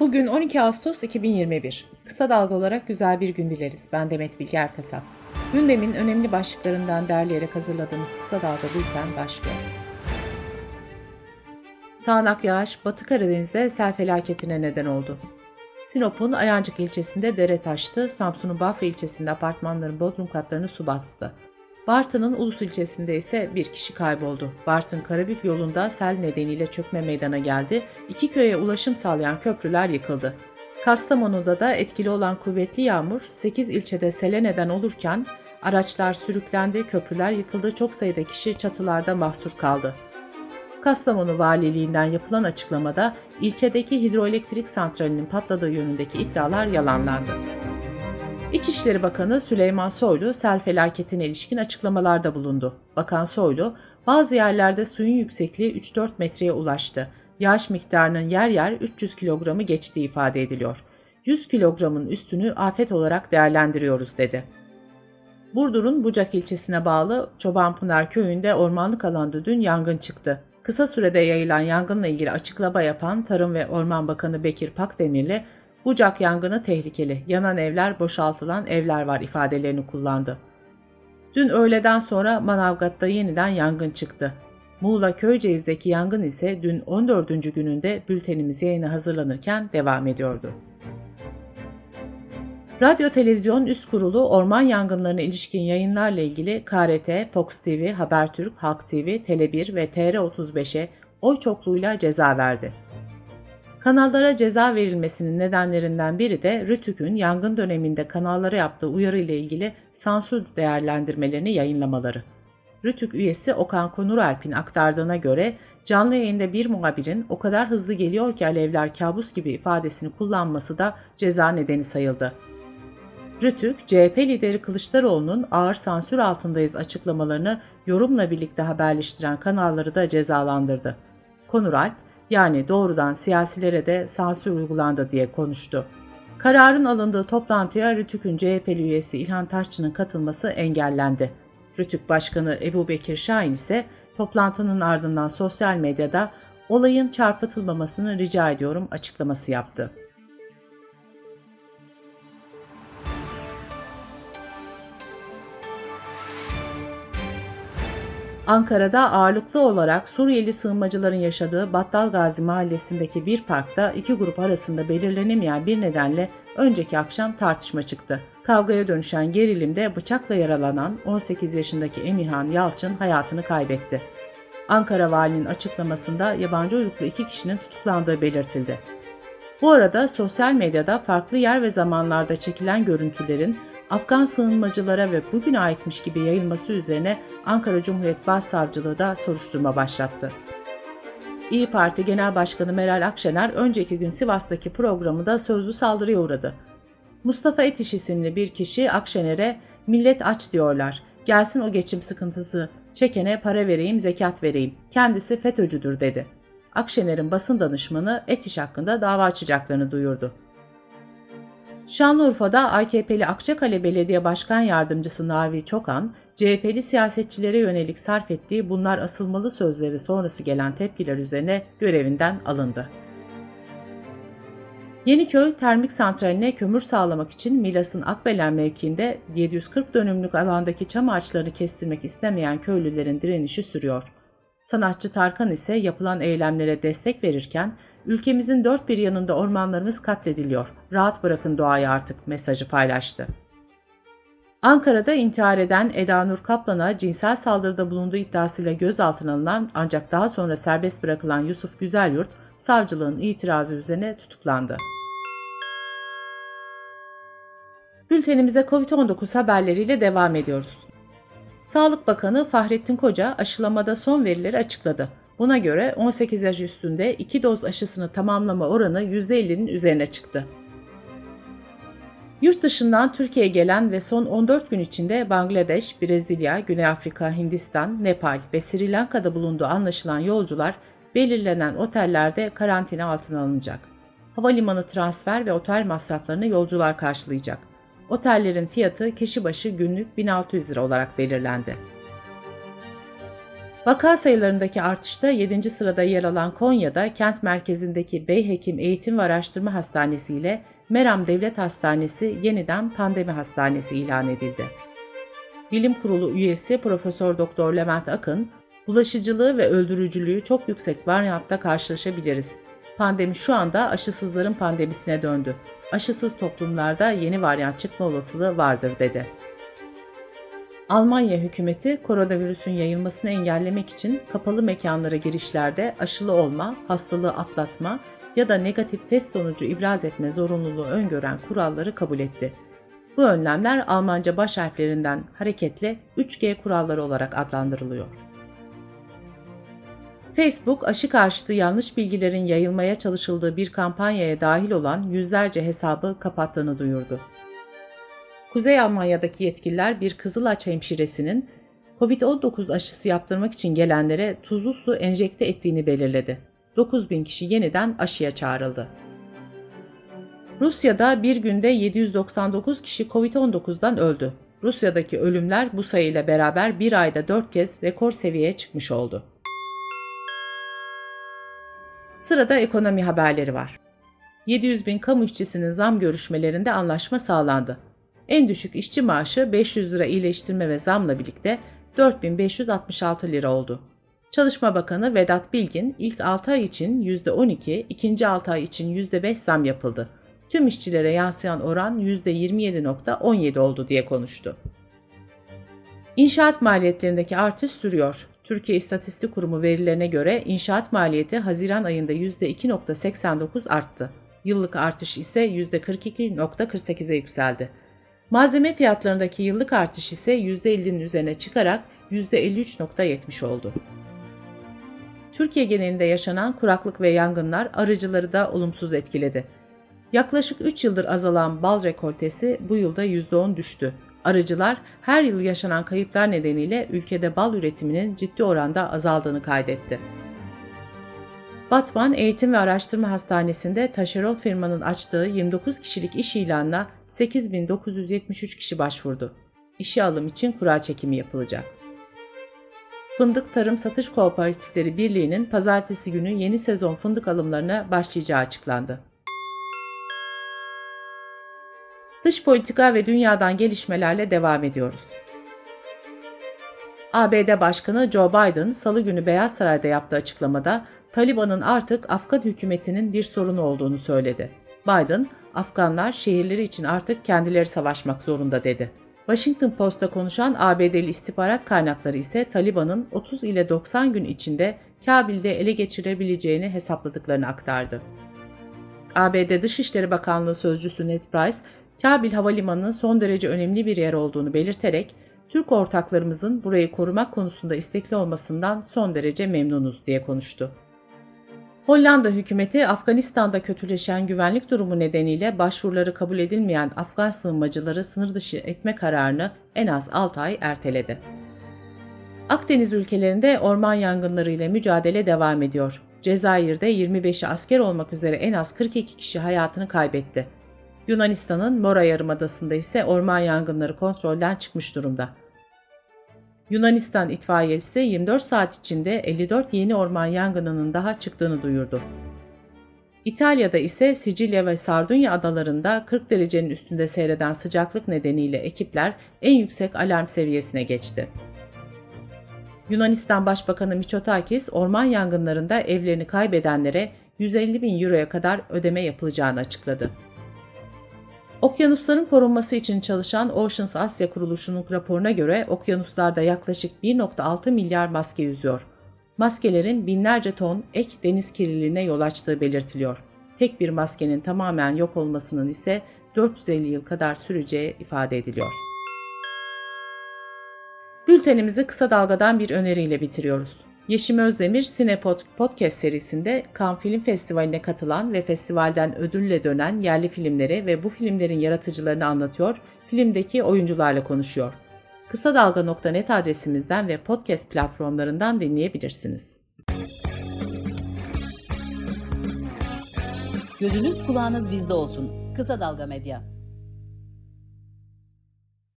Bugün 12 Ağustos 2021. Kısa dalga olarak güzel bir gün dileriz. Ben Demet Bilge Erkasap. Gündemin önemli başlıklarından derleyerek hazırladığımız Kısa Dalga Bülten başlıyor. Sağnak yağış Batı Karadeniz'de sel felaketine neden oldu. Sinop'un Ayancık ilçesinde dere taştı, Samsun'un Bafra ilçesinde apartmanların bodrum katlarını su bastı. Bartın'ın Ulus ilçesinde ise bir kişi kayboldu. Bartın Karabük yolunda sel nedeniyle çökme meydana geldi. İki köye ulaşım sağlayan köprüler yıkıldı. Kastamonu'da da etkili olan kuvvetli yağmur 8 ilçede sele neden olurken araçlar sürüklendi, köprüler yıkıldı, çok sayıda kişi çatılarda mahsur kaldı. Kastamonu Valiliğinden yapılan açıklamada ilçedeki hidroelektrik santralinin patladığı yönündeki iddialar yalanlandı. İçişleri Bakanı Süleyman Soylu sel felaketine ilişkin açıklamalarda bulundu. Bakan Soylu, bazı yerlerde suyun yüksekliği 3-4 metreye ulaştı. Yağış miktarının yer yer 300 kilogramı geçtiği ifade ediliyor. 100 kilogramın üstünü afet olarak değerlendiriyoruz dedi. Burdur'un Bucak ilçesine bağlı Çobanpınar köyünde ormanlık alanda dün yangın çıktı. Kısa sürede yayılan yangınla ilgili açıklama yapan Tarım ve Orman Bakanı Bekir Pakdemirli, Bucak yangını tehlikeli, yanan evler boşaltılan evler var ifadelerini kullandı. Dün öğleden sonra Manavgat'ta yeniden yangın çıktı. Muğla Köyceğiz'deki yangın ise dün 14. gününde bültenimiz yayına hazırlanırken devam ediyordu. Radyo Televizyon Üst Kurulu orman yangınlarına ilişkin yayınlarla ilgili KRT, Fox TV, Habertürk, Halk TV, Tele1 ve TR35'e oy çokluğuyla ceza verdi. Kanallara ceza verilmesinin nedenlerinden biri de Rütük'ün yangın döneminde kanallara yaptığı uyarı ile ilgili sansür değerlendirmelerini yayınlamaları. Rütük üyesi Okan Konuralp'in aktardığına göre canlı yayında bir muhabirin o kadar hızlı geliyor ki alevler kabus gibi ifadesini kullanması da ceza nedeni sayıldı. Rütük, CHP lideri Kılıçdaroğlu'nun ağır sansür altındayız açıklamalarını yorumla birlikte haberleştiren kanalları da cezalandırdı. Konuralp, yani doğrudan siyasilere de sansür uygulandı diye konuştu. Kararın alındığı toplantıya Rütük'ün CHP'li üyesi İlhan Taşçı'nın katılması engellendi. Rütük Başkanı Ebu Bekir Şahin ise toplantının ardından sosyal medyada olayın çarpıtılmamasını rica ediyorum açıklaması yaptı. Ankara'da ağırlıklı olarak Suriyeli sığınmacıların yaşadığı Battal Gazi mahallesindeki bir parkta iki grup arasında belirlenemeyen bir nedenle önceki akşam tartışma çıktı. Kavgaya dönüşen gerilimde bıçakla yaralanan 18 yaşındaki Emirhan Yalçın hayatını kaybetti. Ankara Valinin açıklamasında yabancı uyruklu iki kişinin tutuklandığı belirtildi. Bu arada sosyal medyada farklı yer ve zamanlarda çekilen görüntülerin Afgan sığınmacılara ve bugüne aitmiş gibi yayılması üzerine Ankara Cumhuriyet Başsavcılığı da soruşturma başlattı. İyi Parti Genel Başkanı Meral Akşener önceki gün Sivas'taki programında sözlü saldırıya uğradı. Mustafa Etiş isimli bir kişi Akşener'e millet aç diyorlar, gelsin o geçim sıkıntısı, çekene para vereyim, zekat vereyim, kendisi FETÖ'cüdür dedi. Akşener'in basın danışmanı Etiş hakkında dava açacaklarını duyurdu. Şanlıurfa'da AKP'li Akçakale Belediye Başkan Yardımcısı Navi Çokan, CHP'li siyasetçilere yönelik sarf ettiği bunlar asılmalı sözleri sonrası gelen tepkiler üzerine görevinden alındı. Yeniköy Termik Santrali'ne kömür sağlamak için Milas'ın Akbelen mevkiinde 740 dönümlük alandaki çam ağaçlarını kestirmek istemeyen köylülerin direnişi sürüyor. Sanatçı Tarkan ise yapılan eylemlere destek verirken ülkemizin dört bir yanında ormanlarımız katlediliyor. Rahat bırakın doğayı artık mesajı paylaştı. Ankara'da intihar eden Eda Nur Kaplan'a cinsel saldırıda bulunduğu iddiasıyla gözaltına alınan ancak daha sonra serbest bırakılan Yusuf Güzelyurt, savcılığın itirazı üzerine tutuklandı. Bültenimize COVID-19 haberleriyle devam ediyoruz. Sağlık Bakanı Fahrettin Koca aşılamada son verileri açıkladı. Buna göre 18 yaş üstünde 2 doz aşısını tamamlama oranı %50'nin üzerine çıktı. Yurt dışından Türkiye'ye gelen ve son 14 gün içinde Bangladeş, Brezilya, Güney Afrika, Hindistan, Nepal ve Sri Lanka'da bulunduğu anlaşılan yolcular belirlenen otellerde karantina altına alınacak. Havalimanı transfer ve otel masraflarını yolcular karşılayacak. Otellerin fiyatı kişi başı günlük 1600 lira olarak belirlendi. Vaka sayılarındaki artışta 7. sırada yer alan Konya'da kent merkezindeki Beyhekim Eğitim ve Araştırma Hastanesi ile Meram Devlet Hastanesi yeniden pandemi hastanesi ilan edildi. Bilim Kurulu üyesi Profesör Doktor Levent Akın, bulaşıcılığı ve öldürücülüğü çok yüksek varyantta karşılaşabiliriz. Pandemi şu anda aşısızların pandemisine döndü. Aşısız toplumlarda yeni varyant çıkma olasılığı vardır dedi. Almanya hükümeti koronavirüsün yayılmasını engellemek için kapalı mekanlara girişlerde aşılı olma, hastalığı atlatma ya da negatif test sonucu ibraz etme zorunluluğu öngören kuralları kabul etti. Bu önlemler Almanca baş harflerinden hareketle 3G kuralları olarak adlandırılıyor. Facebook, aşı karşıtı yanlış bilgilerin yayılmaya çalışıldığı bir kampanyaya dahil olan yüzlerce hesabı kapattığını duyurdu. Kuzey Almanya'daki yetkililer bir Kızılaç hemşiresinin COVID-19 aşısı yaptırmak için gelenlere tuzlu su enjekte ettiğini belirledi. 9 bin kişi yeniden aşıya çağrıldı. Rusya'da bir günde 799 kişi COVID-19'dan öldü. Rusya'daki ölümler bu sayıyla beraber bir ayda 4 kez rekor seviyeye çıkmış oldu. Sırada ekonomi haberleri var. 700 bin kamu işçisinin zam görüşmelerinde anlaşma sağlandı. En düşük işçi maaşı 500 lira iyileştirme ve zamla birlikte 4566 lira oldu. Çalışma Bakanı Vedat Bilgin ilk 6 ay için %12, ikinci 6 ay için %5 zam yapıldı. Tüm işçilere yansıyan oran %27.17 oldu diye konuştu. İnşaat maliyetlerindeki artış sürüyor. Türkiye İstatistik Kurumu verilerine göre inşaat maliyeti Haziran ayında %2.89 arttı. Yıllık artış ise %42.48'e yükseldi. Malzeme fiyatlarındaki yıllık artış ise %50'nin üzerine çıkarak %53.70 oldu. Türkiye genelinde yaşanan kuraklık ve yangınlar arıcıları da olumsuz etkiledi. Yaklaşık 3 yıldır azalan bal rekoltesi bu yılda %10 düştü. Arıcılar her yıl yaşanan kayıplar nedeniyle ülkede bal üretiminin ciddi oranda azaldığını kaydetti. Batman Eğitim ve Araştırma Hastanesi'nde taşeron firmanın açtığı 29 kişilik iş ilanına 8973 kişi başvurdu. İşe alım için kura çekimi yapılacak. Fındık Tarım Satış Kooperatifleri Birliği'nin pazartesi günü yeni sezon fındık alımlarına başlayacağı açıklandı. Dış politika ve dünyadan gelişmelerle devam ediyoruz. ABD Başkanı Joe Biden salı günü Beyaz Saray'da yaptığı açıklamada Taliban'ın artık Afgan hükümetinin bir sorunu olduğunu söyledi. Biden, Afganlar şehirleri için artık kendileri savaşmak zorunda dedi. Washington Post'ta konuşan ABD'li istihbarat kaynakları ise Taliban'ın 30 ile 90 gün içinde Kabil'de ele geçirebileceğini hesapladıklarını aktardı. ABD Dışişleri Bakanlığı Sözcüsü Ned Price, Kabil Havalimanı'nın son derece önemli bir yer olduğunu belirterek, Türk ortaklarımızın burayı korumak konusunda istekli olmasından son derece memnunuz diye konuştu. Hollanda hükümeti Afganistan'da kötüleşen güvenlik durumu nedeniyle başvuruları kabul edilmeyen Afgan sığınmacıları sınır dışı etme kararını en az 6 ay erteledi. Akdeniz ülkelerinde orman yangınları ile mücadele devam ediyor. Cezayir'de 25'i asker olmak üzere en az 42 kişi hayatını kaybetti. Yunanistan'ın Mora Yarımadası'nda ise orman yangınları kontrolden çıkmış durumda. Yunanistan itfaiyesi 24 saat içinde 54 yeni orman yangınının daha çıktığını duyurdu. İtalya'da ise Sicilya ve Sardunya adalarında 40 derecenin üstünde seyreden sıcaklık nedeniyle ekipler en yüksek alarm seviyesine geçti. Yunanistan Başbakanı Mitsotakis, orman yangınlarında evlerini kaybedenlere 150 bin euroya kadar ödeme yapılacağını açıkladı. Okyanusların korunması için çalışan Oceans Asya kuruluşunun raporuna göre okyanuslarda yaklaşık 1.6 milyar maske yüzüyor. Maskelerin binlerce ton ek deniz kirliliğine yol açtığı belirtiliyor. Tek bir maskenin tamamen yok olmasının ise 450 yıl kadar süreceği ifade ediliyor. Bültenimizi kısa dalgadan bir öneriyle bitiriyoruz. Yeşim Özdemir Sinepod Podcast serisinde Cannes Film Festivali'ne katılan ve festivalden ödülle dönen yerli filmleri ve bu filmlerin yaratıcılarını anlatıyor, filmdeki oyuncularla konuşuyor. Kısa Dalga.net adresimizden ve podcast platformlarından dinleyebilirsiniz. Gözünüz kulağınız bizde olsun. Kısa Dalga Medya.